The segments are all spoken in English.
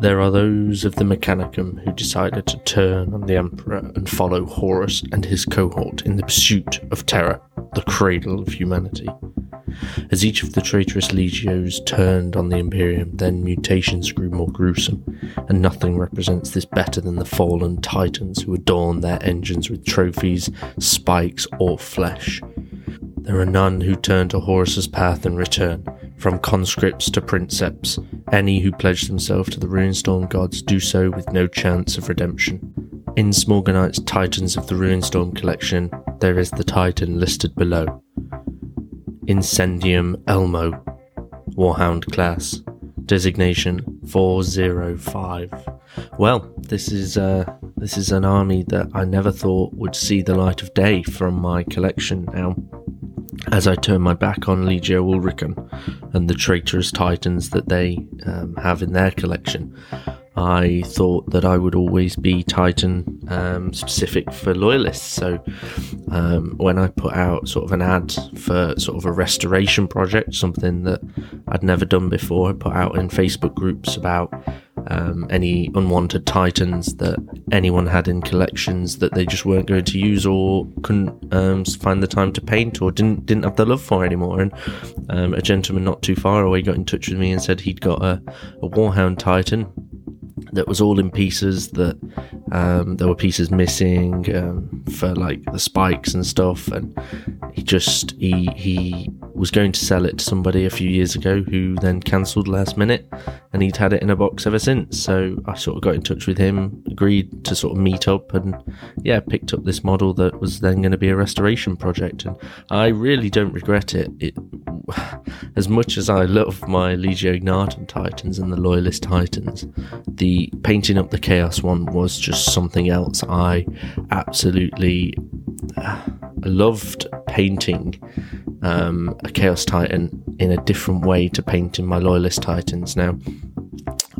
There are those of the Mechanicum who decided to turn on the Emperor and follow Horus and his cohort in the pursuit of Terra, the cradle of humanity. As each of the traitorous legios turned on the Imperium, then mutations grew more gruesome, and nothing represents this better than the fallen titans who adorn their engines with trophies, spikes, or flesh. There are none who turn to Horus's path and return, from conscripts to princeps. Any who pledge themselves to the Ruinstorm gods do so with no chance of redemption. In Smorgonite's Titans of the Ruinstorm collection, there is the Titan listed below. Incendium Elmo, Warhound class, designation 405. Well, this is uh, this is an army that I never thought would see the light of day from my collection now. As I turn my back on Legio Ulricum and the traitorous titans that they um, have in their collection, I thought that I would always be Titan um, specific for loyalists. So um, when I put out sort of an ad for sort of a restoration project, something that I'd never done before, I put out in Facebook groups about um, any unwanted Titans that anyone had in collections that they just weren't going to use or couldn't um, find the time to paint or didn't didn't have the love for anymore. And um, a gentleman not too far away got in touch with me and said he'd got a, a Warhound Titan that was all in pieces that um, there were pieces missing um, for like the spikes and stuff and he just he he was going to sell it to somebody a few years ago who then cancelled last minute and he'd had it in a box ever since so i sort of got in touch with him agreed to sort of meet up and yeah picked up this model that was then going to be a restoration project and i really don't regret it it as much as I love my Legio Ignatum Titans and the Loyalist Titans, the painting up the Chaos one was just something else. I absolutely uh, loved painting um, a Chaos Titan in a different way to painting my Loyalist Titans. Now,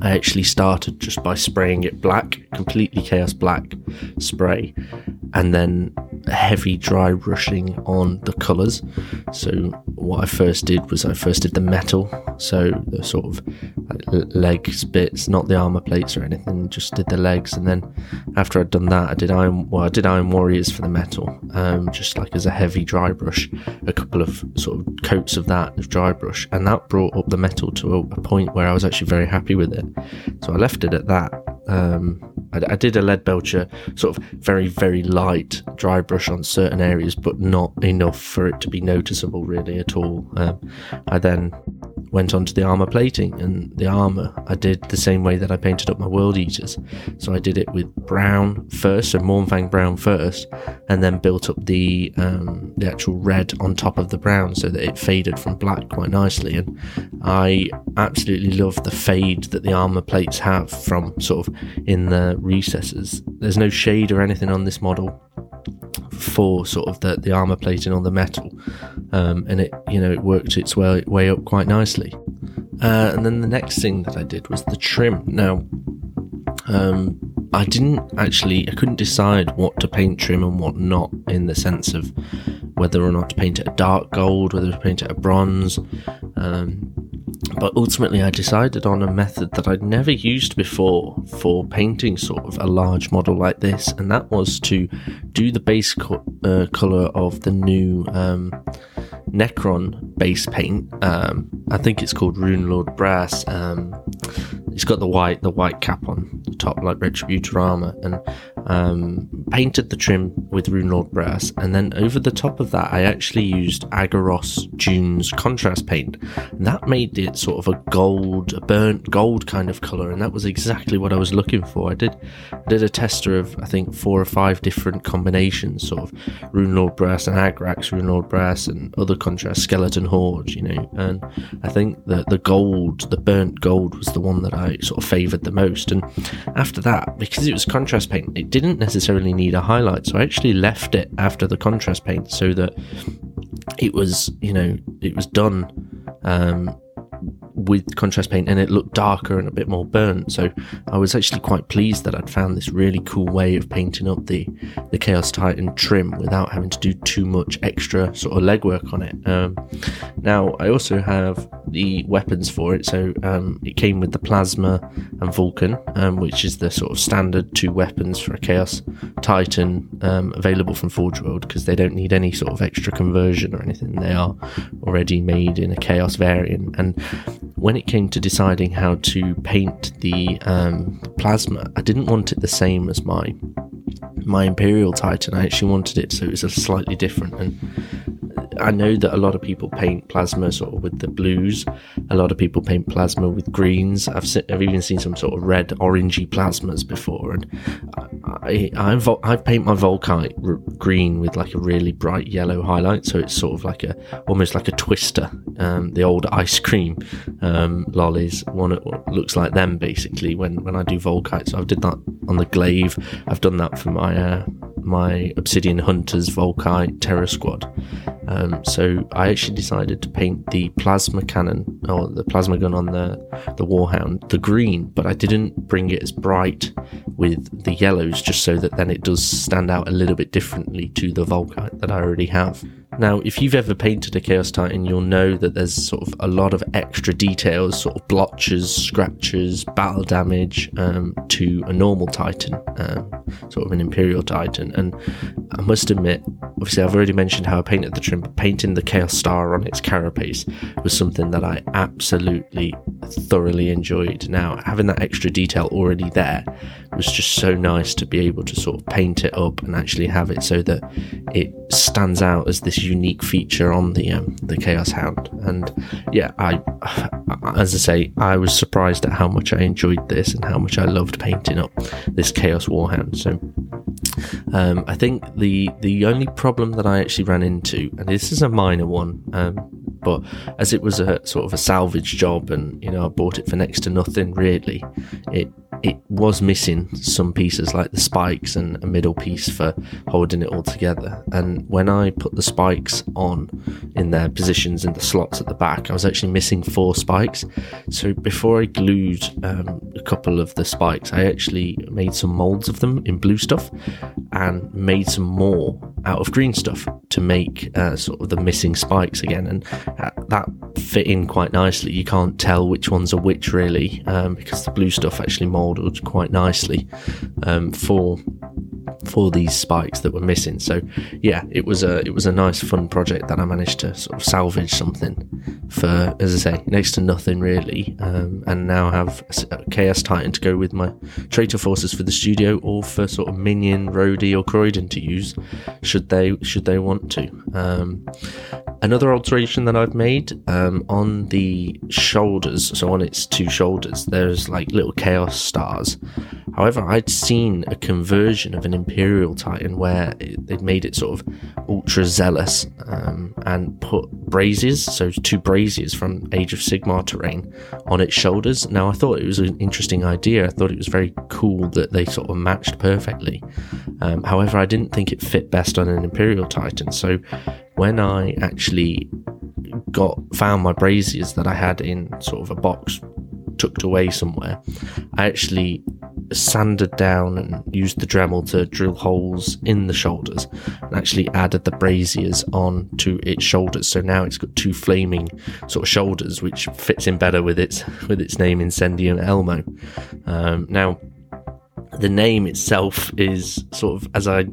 I actually started just by spraying it black, completely Chaos Black spray, and then heavy dry brushing on the colours. So what I first did was I first did the metal, so the sort of legs bits, not the armor plates or anything, just did the legs, and then after I'd done that, I did iron. Well, I did Iron Warriors for the metal, um, just like as a heavy dry brush, a couple of sort of coats of that of dry brush, and that brought up the metal to a, a point where I was actually very happy with it. So I left it at that. Um, I, I, did a Leadbelcher sort of very, very light dry brush on certain areas, but not enough for it to be noticeable really at all. Um, I then went on to the armor plating and the armor I did the same way that I painted up my world eaters. So I did it with brown first, so Mournfang brown first, and then built up the um, the actual red on top of the brown so that it faded from black quite nicely. And I absolutely love the fade that the armor plates have from sort of in the recesses. There's no shade or anything on this model for sort of the, the armor plating on the metal, um, and it you know it worked its way way up quite nicely. Uh, and then the next thing that I did was the trim. Now, um, I didn't actually I couldn't decide what to paint trim and what not in the sense of whether or not to paint it a dark gold, whether to paint it a bronze. Um, but ultimately, I decided on a method that I'd never used before for painting sort of a large model like this, and that was to do the base co- uh, color of the new um, Necron base paint. Um, I think it's called Rune Lord Brass. Um, it's got the white the white cap on the top, like Retributor armor, and um, painted the trim with Rune Lord Brass. And then over the top of that, I actually used Aggaros Dunes contrast paint. And that made it sort of a gold, a burnt gold kind of color, and that was exactly what I was looking for. I did I did a tester of I think four or five different combinations, sort of Rune Lord Brass and Agrax Rune Lord Brass and other contrast skeleton horde, you know. And I think that the gold, the burnt gold, was the one that I sort of favoured the most. And after that, because it was contrast paint, it didn't necessarily need a highlight, so I actually left it after the contrast paint so that it was, you know, it was done. Um, with contrast paint and it looked darker and a bit more burnt. So I was actually quite pleased that I'd found this really cool way of painting up the, the Chaos Titan trim without having to do too much extra sort of legwork on it. Um, now, I also have the weapons for it. So um, it came with the Plasma and Vulcan, um, which is the sort of standard two weapons for a Chaos Titan um, available from Forge World because they don't need any sort of extra conversion or anything. They are already made in a Chaos variant. And when it came to deciding how to paint the um, Plasma, I didn't want it the same as my my Imperial Titan. I actually wanted it so it was a slightly different and I know that a lot of people paint plasma sort of with the blues. A lot of people paint plasma with greens. I've se- I've even seen some sort of red, orangey plasmas before, and I I, Vol- I paint my Volkite r- green with like a really bright yellow highlight, so it's sort of like a almost like a twister. Um, the old ice cream um, lollies one looks like them basically when when I do volkites. So I did that on the glaive. I've done that for my uh, my Obsidian Hunters Volkite Terror Squad. Um, so I actually decided to paint the plasma cannon or the plasma gun on the the Warhound the green, but I didn't bring it as bright with the yellows, just so that then it does stand out a little bit differently to the Volkite that I already have. Now, if you've ever painted a Chaos Titan, you'll know that there's sort of a lot of extra details, sort of blotches, scratches, battle damage um, to a normal Titan, um, sort of an Imperial Titan. And I must admit, obviously, I've already mentioned how I painted the trim, but painting the Chaos Star on its carapace was something that I absolutely thoroughly enjoyed. Now, having that extra detail already there was just so nice to be able to sort of paint it up and actually have it so that it stands out as this unique feature on the um, the Chaos Hound. And yeah, I, as I say, I was surprised at how much I enjoyed this and how much I loved painting up this Chaos Warhound. So um, I think the the only problem that I actually ran into, and this is a minor one, um, but as it was a sort of a salvage job, and you know I bought it for next to nothing really, it it was missing some pieces like the spikes and a middle piece for holding it all together. And when I put the spikes on in their positions in the slots at the back, I was actually missing four spikes. So before I glued um, a couple of the spikes, I actually made some molds of them in blue stuff and made some more out of green stuff to make uh, sort of the missing spikes again. And uh, that fit in quite nicely. You can't tell which ones are which really um, because the blue stuff actually molded quite nicely um, for for these spikes that were missing. So yeah, it was a it was a nice fun project that I managed to sort of salvage something for, as I say, next to nothing really, um, and now have Chaos Titan to go with my Traitor forces for the studio, or for sort of Minion, Rhodey, or Croydon to use, should they should they want to. Um, another alteration that I've made um, on the shoulders, so on its two shoulders, there's like little Chaos stars. However, I'd seen a conversion of an Imperial Titan where it, they'd made it sort of ultra zealous um, and put braziers, so two braziers from Age of Sigmar terrain, on its shoulders. Now, I thought it was an interesting idea. I thought it was very cool that they sort of matched perfectly. Um, however, I didn't think it fit best on an Imperial Titan. So when I actually got found my braziers that I had in sort of a box tucked away somewhere, I actually sanded down and used the Dremel to drill holes in the shoulders and actually added the braziers on to its shoulders. So now it's got two flaming sort of shoulders, which fits in better with its with its name Incendium Elmo. Um, now the name itself is sort of as I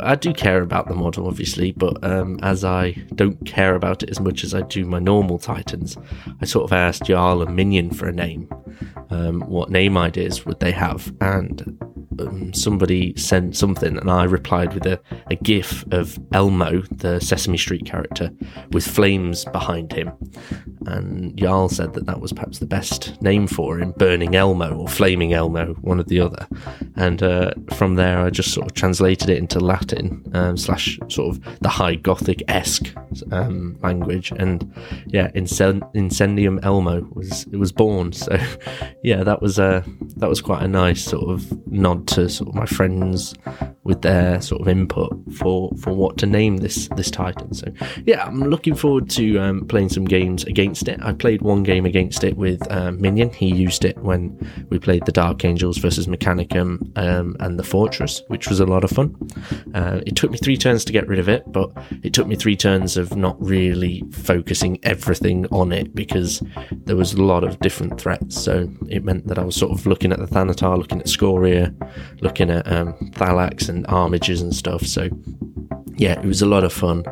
I do care about the model obviously, but um, as I don't care about it as much as I do my normal Titans, I sort of asked Jarl and Minion for a name. Um, what name ideas would they have? And um, somebody sent something, and I replied with a, a GIF of Elmo, the Sesame Street character, with flames behind him. And Jarl said that that was perhaps the best name for him, Burning Elmo or Flaming Elmo, one or the other. And uh, from there, I just sort of translated it into Latin um, slash sort of the High Gothic esque um, language. And yeah, Incendium Elmo was it was born. So yeah, that was a uh, that was quite a nice sort of nod to sort of my friends with their sort of input for for what to name this this Titan. So yeah, I'm looking forward to um, playing some games against against it. I played one game against it with uh, Minion. He used it when we played the Dark Angels versus Mechanicum um, and the Fortress, which was a lot of fun. Uh, it took me three turns to get rid of it, but it took me three turns of not really focusing everything on it because there was a lot of different threats. So it meant that I was sort of looking at the Thanatar, looking at Scoria, looking at um, Thallax and Armages and stuff. So yeah, it was a lot of fun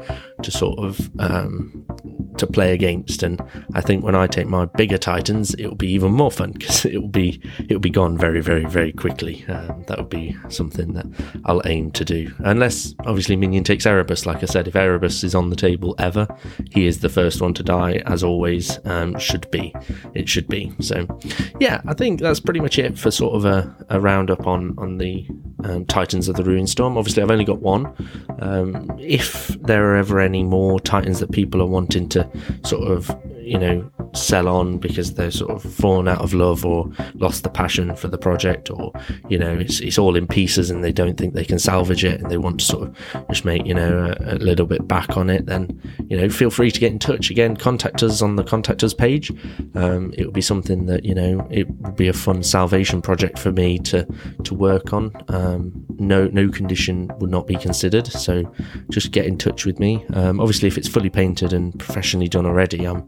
to sort of um, to play against. And I think when I take my bigger titans, it will be even more fun because it will be it will be gone very, very, very quickly. Um, that would be something that I'll aim to do, unless obviously Minion takes Erebus. Like I said, if Erebus is on the table ever, he is the first one to die, as always. Um, should be, it should be. So, yeah, I think that's pretty much it for sort of a, a roundup on on the um, Titans of the Ruinstorm. Obviously, I've only got one. Um, if there are ever any more Titans that people are wanting to sort of, you know, sell on because they're sort of fallen out of love or lost the passion for the project or you know it's, it's all in pieces and they don't think they can salvage it and they want to sort of just make you know a, a little bit back on it then you know feel free to get in touch. Again contact us on the contact us page. Um, it would be something that you know it would be a fun salvation project for me to to work on. Um, no no condition would not be considered. So just get in touch with me. Um, obviously if it's fully painted and professionally done already I'm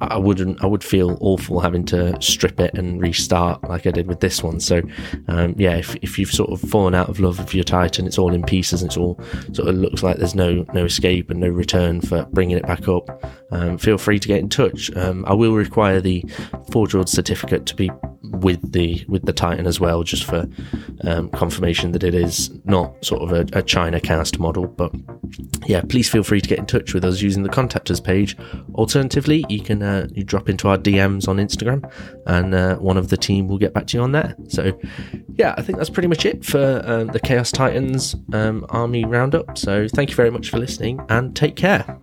I would wouldn't I would feel awful having to strip it and restart like I did with this one. So um, yeah, if, if you've sort of fallen out of love with your Titan, it's all in pieces and it's all sort of looks like there's no no escape and no return for bringing it back up. Um, feel free to get in touch. Um, I will require the Forge World certificate to be with the with the Titan as well, just for um, confirmation that it is not sort of a, a, China cast model. But yeah, please feel free to get in touch with us using the contact us page. Alternatively, you can uh, you drop into our DMs on Instagram, and uh, one of the team will get back to you on there. So yeah, I think that's pretty much it for um, the Chaos Titans um, Army Roundup. So thank you very much for listening, and take care.